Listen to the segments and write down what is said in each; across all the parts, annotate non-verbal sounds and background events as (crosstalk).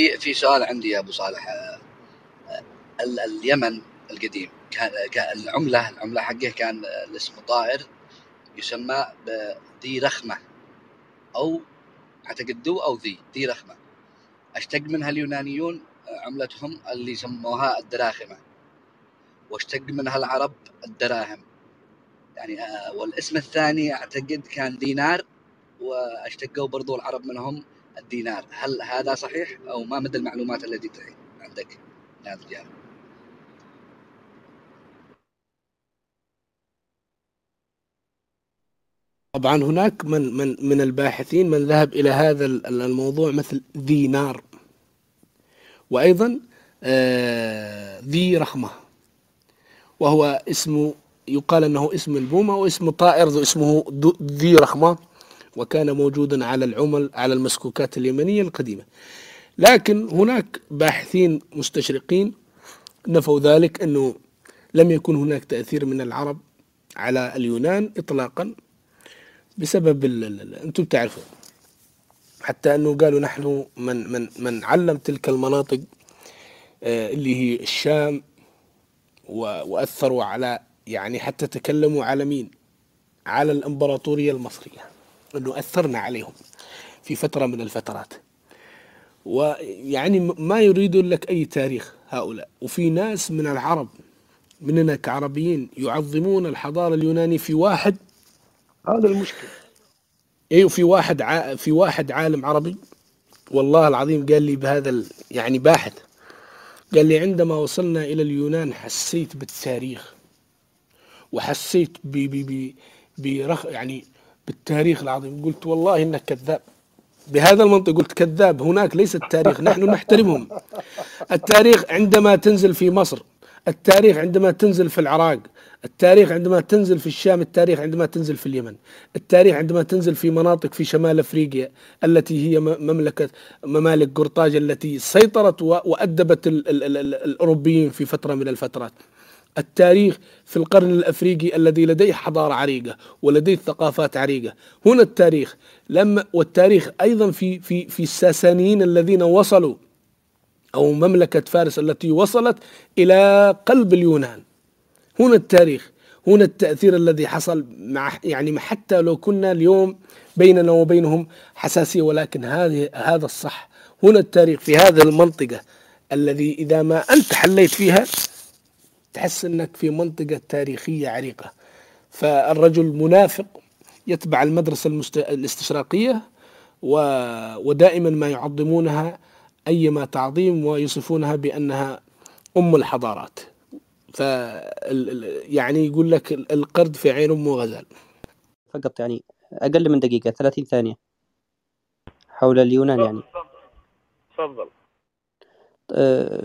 في في سؤال عندي يا أبو صالح. اليمن القديم كان العمله العملة حقه كان الاسم طائر يسمى بذي رخمة أو اعتقد دو أو ذي ذي رخمة. أشتق منها اليونانيون عملتهم اللي سموها الدراخمة وأشتق منها العرب الدراهم. يعني آه، والاسم الثاني أعتقد كان دينار وأشتقوا برضو العرب منهم الدينار. هل هذا صحيح أو ما مدى المعلومات التي عندك هذا الجانب طبعا هناك من من من الباحثين من ذهب إلى هذا الموضوع مثل دينار. وأيضا آه ذي رخمه وهو اسم يقال إنه اسم البومة واسم طائر اسمه ذي رخمه وكان موجودا على العمل على المسكوكات اليمنية القديمة لكن هناك باحثين مستشرقين نفوا ذلك أنه لم يكن هناك تأثير من العرب على اليونان اطلاقا بسبب أنتم تعرفون حتى أنه قالوا نحن من من من علم تلك المناطق آه، اللي هي الشام وأثروا على يعني حتى تكلموا على مين؟ على الإمبراطورية المصرية إنه أثرنا عليهم في فترة من الفترات. ويعني ما يريدون لك أي تاريخ هؤلاء. وفي ناس من العرب مننا كعربيين يعظمون الحضارة اليونانية في واحد. هذا المشكلة. أيوه في واحد ع... في واحد عالم عربي. والله العظيم قال لي بهذا ال... يعني باحث. قال لي عندما وصلنا إلى اليونان حسيت بالتاريخ. وحسيت ب ب ب برخ يعني بالتاريخ العظيم. قلت والله إنك كذاب. بهذا المنطق قلت كذاب. هناك ليس التاريخ نحن نحترمهم. التاريخ عندما تنزل في مصر التاريخ عندما تنزل في العراق التاريخ عندما تنزل في الشام التاريخ عندما تنزل في اليمن التاريخ عندما تنزل في مناطق في شمال أفريقيا التي هي مملكة ممالك قرطاج التي سيطرت وأدبت الأوروبيين في فترة من الفترات. التاريخ في القرن الأفريقي الذي لديه حضارة عريقة ولديه ثقافات عريقة. هنا التاريخ. لما والتاريخ أيضا في في في الساسانيين الذين وصلوا أو مملكة فارس التي وصلت إلى قلب اليونان. هنا التاريخ. هنا التأثير الذي حصل مع يعني حتى لو كنا اليوم بيننا وبينهم حساسية ولكن هذه هذا الصح. هنا التاريخ في هذه المنطقة الذي إذا ما أنت حليت فيها تحس أنك في منطقة تاريخية عريقة. فالرجل منافق يتبع. الاستشراقية و... ودائما ما يعظمونها أيما تعظيم ويصفونها بأنها أم الحضارات. ف يعني يقول لك القرد في عين أمه غزال. فقط يعني أقل من دقيقة 30 ثانية. حول اليونان يعني. تفضل.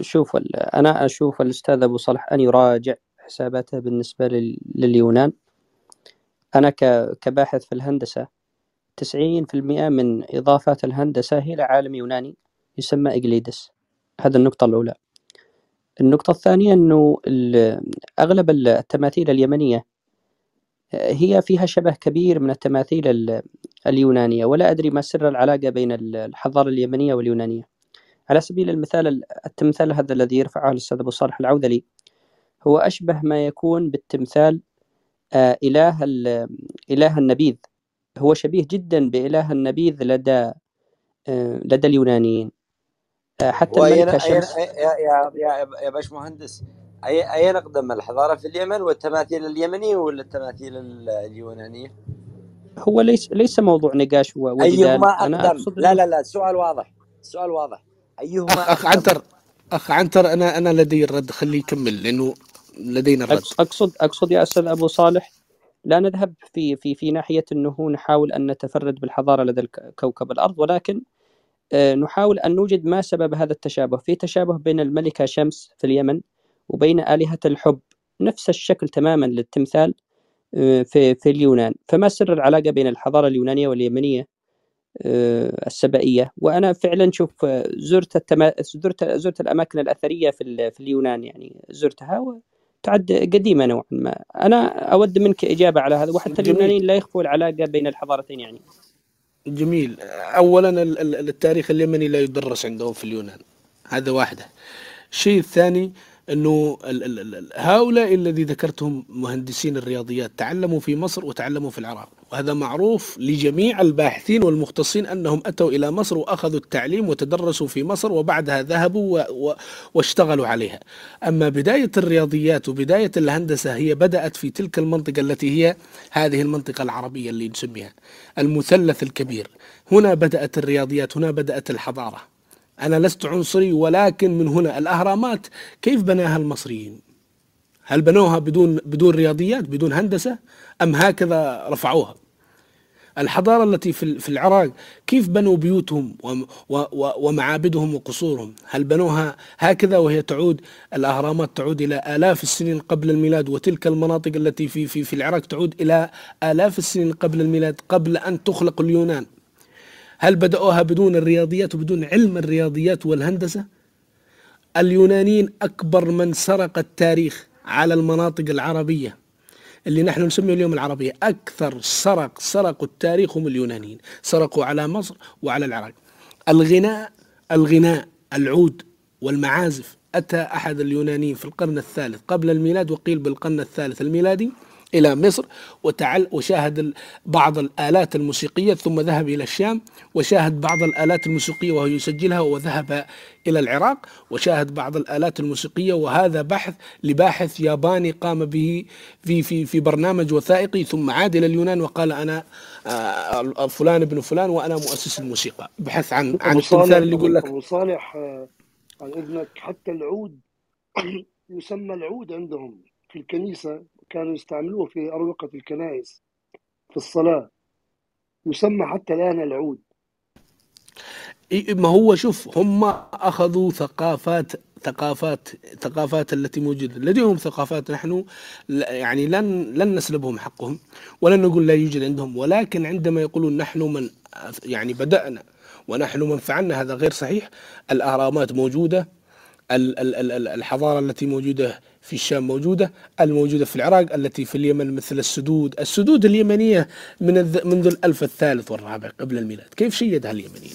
شوف أنا أشوف الأستاذ أبو صالح أن يراجع حساباته بالنسبة لليونان. أنا كباحث في الهندسة 90% من إضافات الهندسة هي لعالم يوناني يسمى اقليدس هذا النقطة الأولى. النقطة الثانية أنه أغلب التماثيل اليمنية آه، هي فيها شبه كبير من التماثيل اليونانية. ولا أدري ما سر العلاقة بين الحضارة اليمنية واليونانية. على سبيل المثال التمثال هذا الذي يرفعه الأستاذ أبو صالح العوذلي هو أشبه ما يكون بالتمثال آه، إله إله النبيذ. هو شبيه جدا بإله النبيذ لدى آه، لدى اليونانيين. حتى الملكة شمس. يا يا يا, يا باشمهندس أي أين أقدم الحضارة؟ في اليمن والتماثيل اليمنية ولا التماثيل اليونانية؟ هو ليس ليس موضوع نقاش وجدال. أيهما أقدم؟ أنا أقصد لا لا لا السؤال واضح. السؤال واضح. أيهما أخ, أخ عنتر أخ عنتر أنا أنا لدي الرد. خليه يكمل لأنه لدينا الرد. أقصد أقصد يا أستاذ أبو صالح لا نذهب في في في ناحية أنه نحاول أن نتفرد بالحضارة لدى كوكب الأرض ولكن آه، نحاول أن نوجد ما سبب هذا التشابه. في تشابه بين الملكة شمس في اليمن وبين آلهة الحب نفس الشكل تماما للتمثال آه، في في اليونان. فما سر العلاقة بين الحضارة اليونانية واليمنية؟ آه، السبائية. وأنا فعلا شوف زرت التما... زرت زرت الأماكن الأثرية في في اليونان يعني زرتها وتعد قديمة نوعا ما. أنا أود منك إجابة على هذا وحتى اليونانيين لا يخفوا العلاقة بين الحضارتين يعني. جميل. اولا ال- ال- التاريخ اليمني لا يدرس عندهم في اليونان هذا واحدة. الشيء الثاني أنه هؤلاء الذي ذكرتهم مهندسين الرياضيات تعلموا في مصر وتعلموا في العراق. وهذا معروف لجميع الباحثين والمختصين أنهم أتوا إلى مصر وأخذوا التعليم وتدرسوا في مصر وبعدها ذهبوا و و واشتغلوا عليها. أما بداية الرياضيات وبداية الهندسة هي بدأت في تلك المنطقة التي هي هذه المنطقة العربية اللي نسميها المثلث الكبير. هنا بدأت الرياضيات هنا بدأت الحضارة. أنا لست عنصري ولكن من هنا الأهرامات كيف بناها المصريين؟ هل بنوها بدون بدون رياضيات بدون هندسة أم هكذا رفعوها؟ الحضارة التي في في العراق كيف بنوا بيوتهم ومعابدهم وقصورهم؟ هل بنوها هكذا وهي تعود الأهرامات تعود إلى آلاف السنين قبل الميلاد وتلك المناطق التي في في في العراق تعود إلى آلاف السنين قبل الميلاد قبل أن تخلق اليونان. هل بدأوها بدون الرياضيات وبدون علم الرياضيات والهندسة؟ اليونانيين أكبر من سرق التاريخ على المناطق العربية اللي نحن نسميه اليوم العربية. أكثر سرق سرقوا التاريخ هم اليونانيين. سرقوا على مصر وعلى العراق. الغناء الغناء العود والمعازف. أتى أحد اليونانيين في القرن الثالث قبل الميلاد وقيل بالقرن الثالث الميلادي؟ إلى مصر وتعل وشاهد بعض الآلات الموسيقية ثم ذهب إلى الشام وشاهد بعض الآلات الموسيقية وهو يسجلها وذهب إلى العراق وشاهد بعض الآلات الموسيقية وهذا بحث لباحث ياباني قام به في في في برنامج وثائقي ثم عاد إلى اليونان وقال أنا آه، فلان ابن فلان وأنا مؤسس الموسيقى. بحث عن عن التمثال اللي يقول لك أبو صالح آه، عن إذنك حتى العود (clears throat) يسمى العود عندهم في الكنيسة. كانوا يستعملوه في أروقة الكنائس في الصلاة يسمى حتى الآن العود. ما هو شوف هم أخذوا ثقافات ثقافات ثقافات التي موجودة. لديهم ثقافات نحن يعني لن لن نسلبهم حقهم ولن نقول لا يوجد عندهم. ولكن عندما يقولون نحن من يعني بدأنا ونحن من فعلنا هذا غير صحيح. الأهرامات موجودة ال- ال- ال- ال- الحضارة التي موجودة في الشام موجودة الموجودة في العراق التي في اليمن مثل السدود. السدود اليمنية من الذ- منذ الألف الثالث والرابع قبل الميلاد. كيف شيدها اليمنيين؟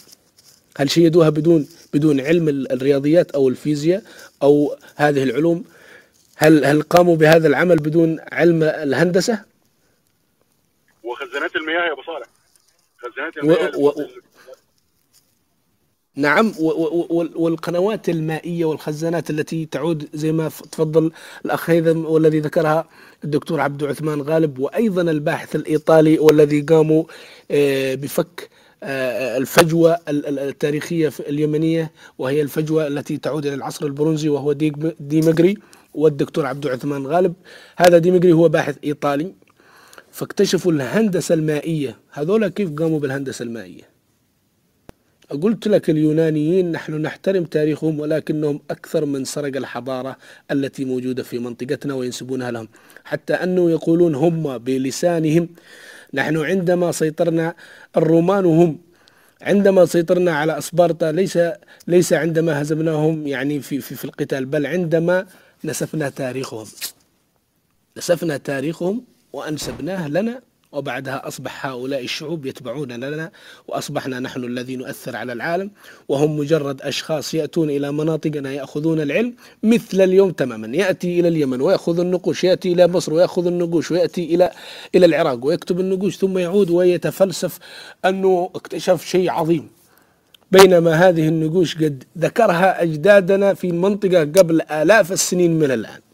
هل شيدوها بدون بدون علم ال- الرياضيات أو الفيزياء أو هذه العلوم؟ هل هل قاموا بهذا العمل بدون علم الهندسة؟ وخزانات المياه يا أبو صالح. خزانات المياه و و- وال- والقنوات المائية والخزانات التي تعود زي ما تفضل الأخ هيثم والذي ذكرها الدكتور عبد عثمان غالب وأيضا الباحث الإيطالي والذي قاموا آه، بفك آه، الفجوة ال- ال- التاريخية في اليمنية وهي الفجوة التي تعود إلى العصر البرونزي وهو ديمقري والدكتور عبد عثمان غالب. هذا ديمقري هو باحث إيطالي فاكتشفوا الهندسة المائية. هذولا كيف قاموا بالهندسة المائية؟ قلت لك اليونانيين نحن نحترم تاريخهم ولكنهم أكثر من سرق الحضارة التي موجودة في منطقتنا وينسبونها لهم. حتى أنه يقولون هم بلسانهم نحن عندما سيطرنا الرومان هم عندما سيطرنا على اسبارتا ليس ليس عندما هزمناهم يعني في في, في القتال بل عندما نسفنا تاريخهم. نسفنا تاريخهم وأنسبناه لنا وبعدها أصبح هؤلاء الشعوب يتبعون لنا وأصبحنا نحن الذي نؤثر على العالم وهم مجرد أشخاص يأتون إلى مناطقنا يأخذون العلم مثل اليوم تماما. يأتي إلى اليمن ويأخذ النقوش يأتي إلى مصر ويأخذ النقوش ويأتي إلى إلى العراق ويكتب النقوش ثم يعود ويتفلسف أنه اكتشف شيء عظيم. بينما هذه النقوش قد ذكرها أجدادنا في المنطقة قبل آلاف السنين من الآن.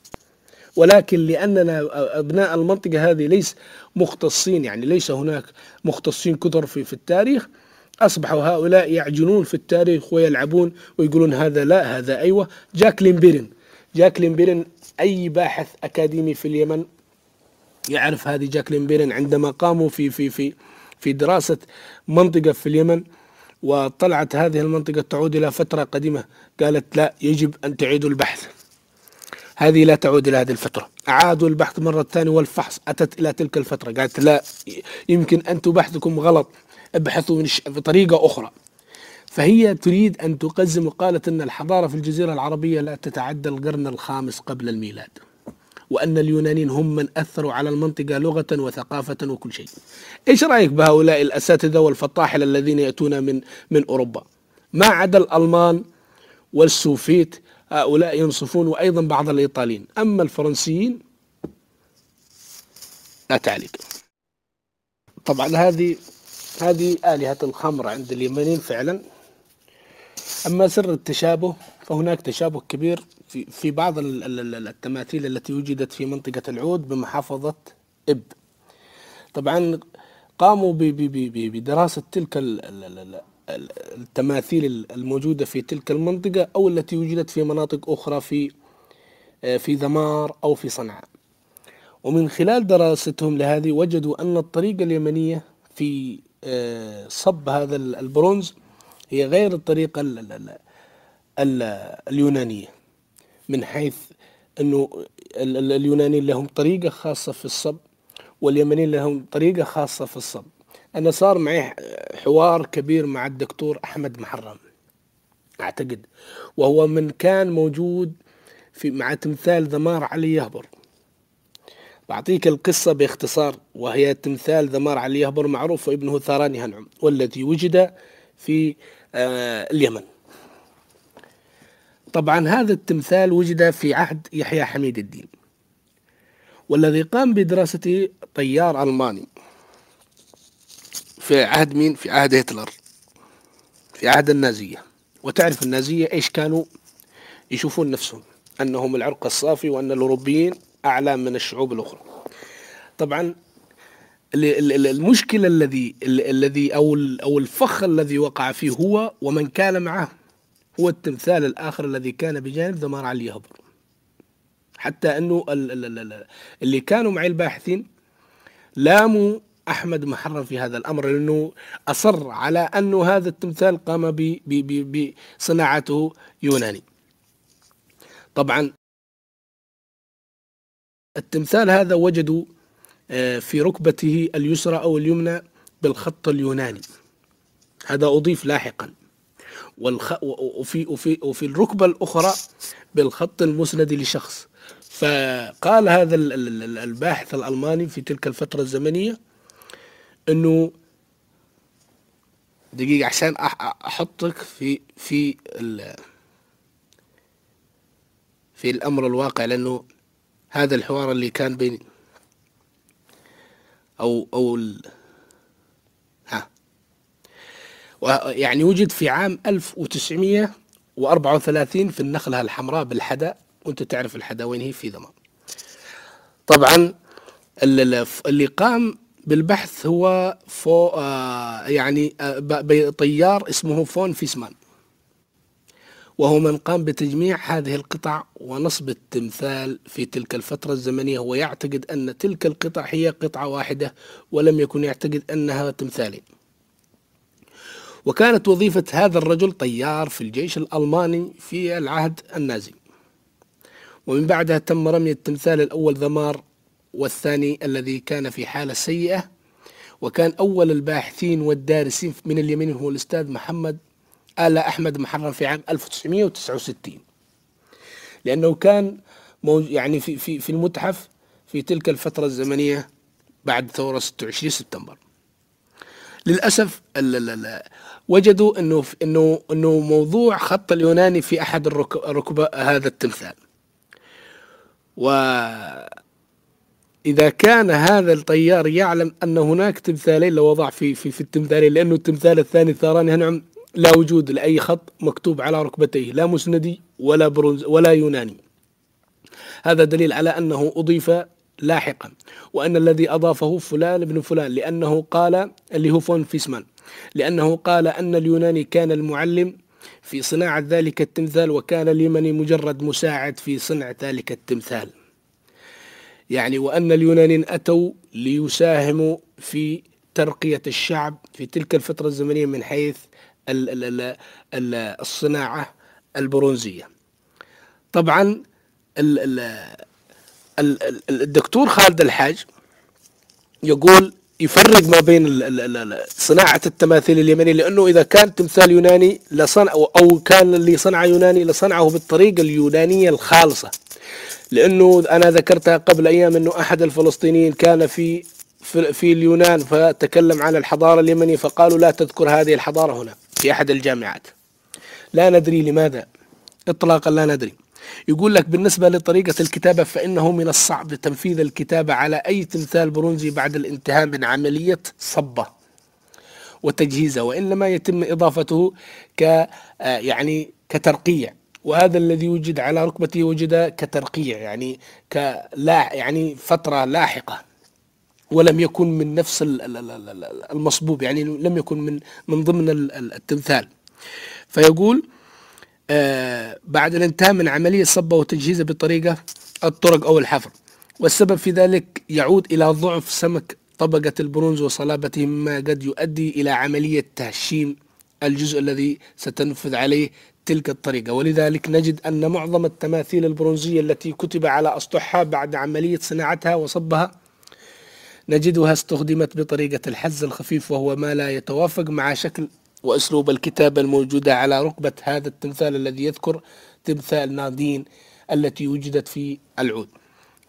ولكن لأننا أبناء المنطقة هذه ليس مختصين يعني ليس هناك مختصين كثر في في التاريخ. أصبحوا هؤلاء يعجنون في التاريخ ويلعبون ويقولون هذا لا هذا أيوه. جاكلين بيرن جاكلين بيرن أي باحث أكاديمي في اليمن يعرف هذه جاكلين بيرن عندما قاموا في في في في دراسة منطقة في اليمن وطلعت هذه المنطقة تعود إلى فترة قديمة. قالت لا يجب أن تعيدوا البحث. هذه لا تعود إلى هذه الفترة. أعادوا البحث مرة ثانية والفحص أتت إلى تلك الفترة. قالت لا يمكن أنتم بحثكم غلط. ابحثوا بطريقة أخرى. فهي تريد أن تقزم وقالت أن الحضارة في الجزيرة العربية لا تتعدى القرن الخامس قبل الميلاد وأن اليونانيين هم من أثروا على المنطقة لغة وثقافة وكل شيء. إيش رأيك بهؤلاء الأساتذة والفطاحل الذين يأتون من من أوروبا؟ ما عدا الألمان والسوفيت هؤلاء ينصفون وأيضا بعض الإيطاليين. أما الفرنسيين لا تعليق. طبعا هذه هذه آلهة الخمر عند اليمنيين فعلا. أما سر التشابه فهناك تشابه كبير في في بعض ال- ال- ال- التماثيل التي وجدت في منطقة العود بمحافظة إب طبعا قاموا بدراسة تلك التماثيل الموجودة في تلك المنطقة أو التي وجدت في مناطق أخرى في في ذمار أو في صنعاء. ومن خلال دراستهم لهذه وجدوا أن الطريقة اليمنية في آه، صب هذا ال- البرونز هي غير الطريقة ال- ال- ال- ال- اليونانية من حيث أنه ال- ال- اليونانيين لهم طريقة خاصة في الصب واليمنيين لهم طريقة خاصة في الصب. أنا صار معي حوار كبير مع الدكتور أحمد محرم أعتقد. وهو من كان موجود في مع تمثال ذمار علي يهبر. بعطيك القصة باختصار. وهي تمثال ذمار علي يهبر معروف وابنه ثاراني هنعم والذي وجد في آه، اليمن. طبعا هذا التمثال وجد في عهد يحيى حميد الدين والذي قام بدراسته طيار ألماني. في عهد مين؟ في عهد هتلر. في عهد النازية. وتعرف النازية إيش كانوا؟ يشوفون نفسهم أنهم العرق الصافي وأن الأوروبيين أعلى من الشعوب الأخرى. طبعا ال- ال- ال- المشكلة الذي ال- الذي أو ال- أو الفخ الذي وقع فيه هو ومن كان معه هو التمثال الآخر الذي كان بجانب ذمار علي يهبر حتى ال- اللي كانوا معي الباحثين لاموا أحمد محرم في هذا الأمر لأنه أصر على أنه هذا التمثال قام بصناعته يوناني. طبعا التمثال هذا وجدوا آه، في ركبته اليسرى أو اليمنى بالخط اليوناني. هذا أضيف لاحقا. والخ... وفي وفي وفي الركبة الأخرى بالخط المسند لشخص. فقال هذا ال- ال- ال- الباحث الألماني في تلك الفترة الزمنية أنه دقيقة عشان أحطك في في ال- في الأمر الواقع لأنه هذا الحوار اللي كان بين أو أو ال... ها. يعني وجد في عام 1934 في النخلة الحمراء بالحدا وأنت تعرف الحدا وين هي؟ في ذمار طبعا ال- ال- اللي قام بالبحث هو فو آه يعني آه طيار اسمه فون فيسمان. وهو من قام بتجميع هذه القطع ونصب التمثال في تلك الفترة الزمنية. هو يعتقد أن تلك القطع هي قطعة واحدة ولم يكن يعتقد أنها تمثالين وكانت وظيفة هذا الرجل طيار في الجيش الألماني في العهد النازي. ومن بعدها تم رمي التمثال الأول ذمار والثاني الذي كان في حالة سيئة وكان أول الباحثين والدارسين من اليمن هو الأستاذ محمد آل أحمد محرم في عام 1969 لأنه كان يعني في في في المتحف في تلك الفترة الزمنية بعد ثورة 26 سبتمبر. للأسف ال ال ال وجدوا أنه أنه أنه موضوع خط اليوناني في أحد الركبة هذا التمثال. وإذا كان هذا الطيار يعلم أن هناك تمثالين لوضع في في في التمثالين لأنه التمثال الثاني الثاراني هنعم لا وجود لأي خط مكتوب على ركبتيه لا مسندي ولا برونز ولا يوناني. هذا دليل على أنه أضيف لاحقا وأن الذي أضافه فلان بن فلان لأنه قال اللي هو فون فيسمان لأنه قال أن اليوناني كان المعلم في صناعة ذلك التمثال وكان اليمني مجرد مساعد في صنع ذلك التمثال. يعني وأن اليونانيين أتوا ليساهموا في ترقية الشعب في تلك الفترة الزمنية من حيث ال- ال- ال- ال- الصناعة البرونزية. طبعا ال- ال- ال- ال- الدكتور خالد الحاج يقول يفرق ما بين صناعة التماثيل اليمنية لأنه إذا كان تمثال يوناني لصنع أو كان اللي صنعه يوناني لصنعه بالطريقة اليونانية الخالصة. لأنه أنا ذكرتها قبل أيام أنه أحد الفلسطينيين كان في في, اليونان فتكلم عن الحضارة اليمنية فقالوا لا تذكر هذه الحضارة هنا في أحد الجامعات. لا ندري لماذا إطلاقا لا ندري. يقول لك بالنسبة لطريقة الكتابة فإنه من الصعب تنفيذ الكتابة على أي تمثال برونزي بعد الانتهاء من عملية صبة وتجهيزه وإنما يتم إضافته ك آه، يعني كترقيع وهذا الذي وجد على ركبته وجد كترقيع يعني كلا يعني فترة لاحقة ولم يكن من نفس المصبوب يعني لم يكن من من ضمن التمثال. فيقول آه بعد الانتهاء من عملية صبه وتجهيزه بطريقة الطرق أو الحفر والسبب في ذلك يعود إلى ضعف سمك طبقة البرونز وصلابته مما قد يؤدي إلى عملية تهشيم الجزء الذي ستنفذ عليه تلك الطريقة. ولذلك نجد أن معظم التماثيل البرونزية التي كتب على أسطحها بعد عملية صناعتها وصبها نجدها استخدمت بطريقة الحز الخفيف وهو ما لا يتوافق مع شكل وأسلوب الكتابة الموجودة على ركبة هذا التمثال الذي يذكر تمثال نادين التي وجدت في العود.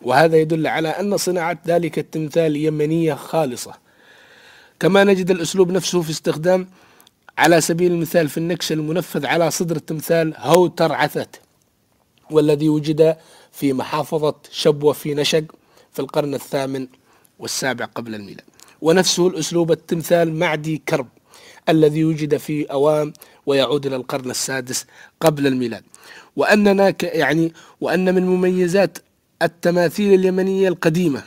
وهذا يدل على أن صناعة ذلك التمثال يمنية خالصة. كما نجد الأسلوب نفسه في استخدام على سبيل المثال في النكش المنفذ على صدر التمثال هوتر عثت والذي وجد في محافظة شبوة في نشق في القرن الثامن والسابع قبل الميلاد. ونفسه الأسلوب التمثال معدي كرب الذي وجد في أوام ويعود إلى القرن السادس قبل الميلاد. وأننا يعني وأن من مميزات التماثيل اليمنية القديمة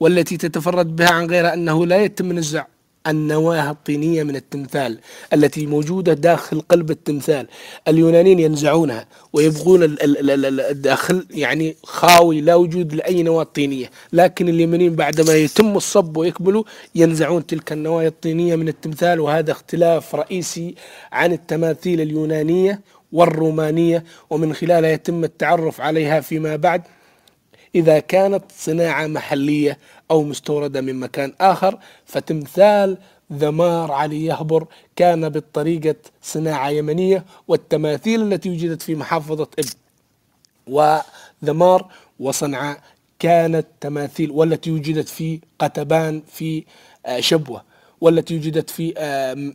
والتي تتفرد بها عن غيرها أنه لا يتم نزع النواة الطينية من التمثال التي موجودة داخل قلب التمثال. اليونانيين ينزعونها ويبغون الداخل يعني خاوي لا وجود لأي نواة طينية. لكن اليمنيين بعدما يتم الصب ويكملوا ينزعون تلك النوايا الطينية من التمثال وهذا اختلاف رئيسي عن التماثيل اليونانية والرومانية ومن خلالها يتم التعرف عليها فيما بعد. إذا كانت صناعة محلية أو مستوردة من مكان آخر فتمثال ذمار علي يهبر كان بالطريقة صناعة يمنية والتماثيل التي وجدت في محافظة إب وذمار وصنعاء كانت تماثيل والتي وجدت في قتبان في آه، شبوة والتي وجدت في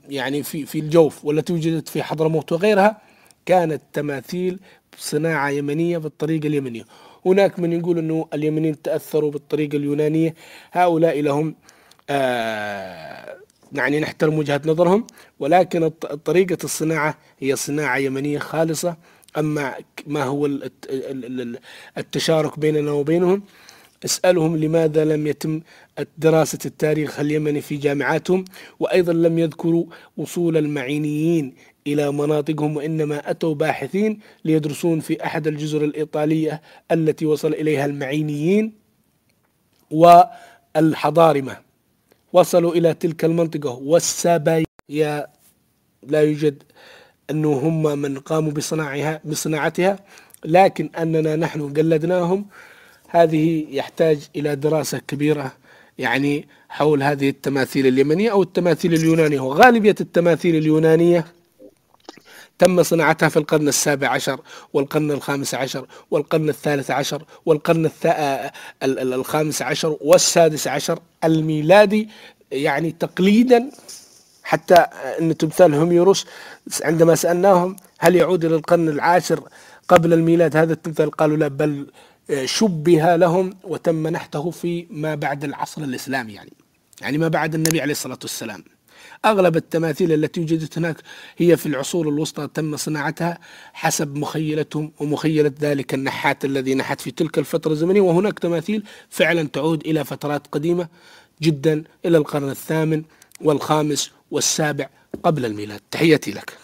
يعني في في الجوف والتي وجدت في حضرموت وغيرها كانت تماثيل صناعة يمنية بالطريقة اليمنية. هناك من يقول أنه اليمنيين تأثروا بالطريقة اليونانية. هؤلاء لهم آه يعني نحترم وجهة نظرهم ولكن طريقة الصناعة هي صناعة يمنية خالصة. أما ما هو التشارك بيننا وبينهم اسألهم لماذا لم يتم دراسة التاريخ اليمني في جامعاتهم وأيضا لم يذكروا وصول المعينيين. إلى مناطقهم وإنما أتوا باحثين ليدرسون في أحد الجزر الإيطالية التي وصل إليها المعينيين والحضارمة. وصلوا إلى تلك المنطقة والسبايا لا يوجد أنه هم من قاموا بصناعها بصناعتها لكن أننا نحن قلدناهم هذه يحتاج إلى دراسة كبيرة يعني حول هذه التماثيل اليمنية أو التماثيل اليونانية. وغالبية التماثيل اليونانية تم صناعتها في القرن السابع عشر والقرن الخامس عشر والقرن الثالث عشر والقرن آه، الخامس عشر والسادس عشر الميلادي يعني تقليدا حتى إن تمثال هوميروس عندما سألناهم هل يعود إلى القرن العاشر قبل الميلاد هذا التمثال قالوا لا بل آه، شبه لهم وتم نحته في ما بعد العصر الإسلامي يعني يعني ما بعد النبي عليه الصلاة والسلام. أغلب التماثيل التي وجدت هناك هي في العصور الوسطى تم صناعتها حسب مخيلتهم ومخيلة ذلك النحات الذي نحت في تلك الفترة الزمنية. وهناك تماثيل فعلا تعود إلى فترات قديمة جدا إلى القرن الثامن والخامس والسابع قبل الميلاد. تحياتي لك.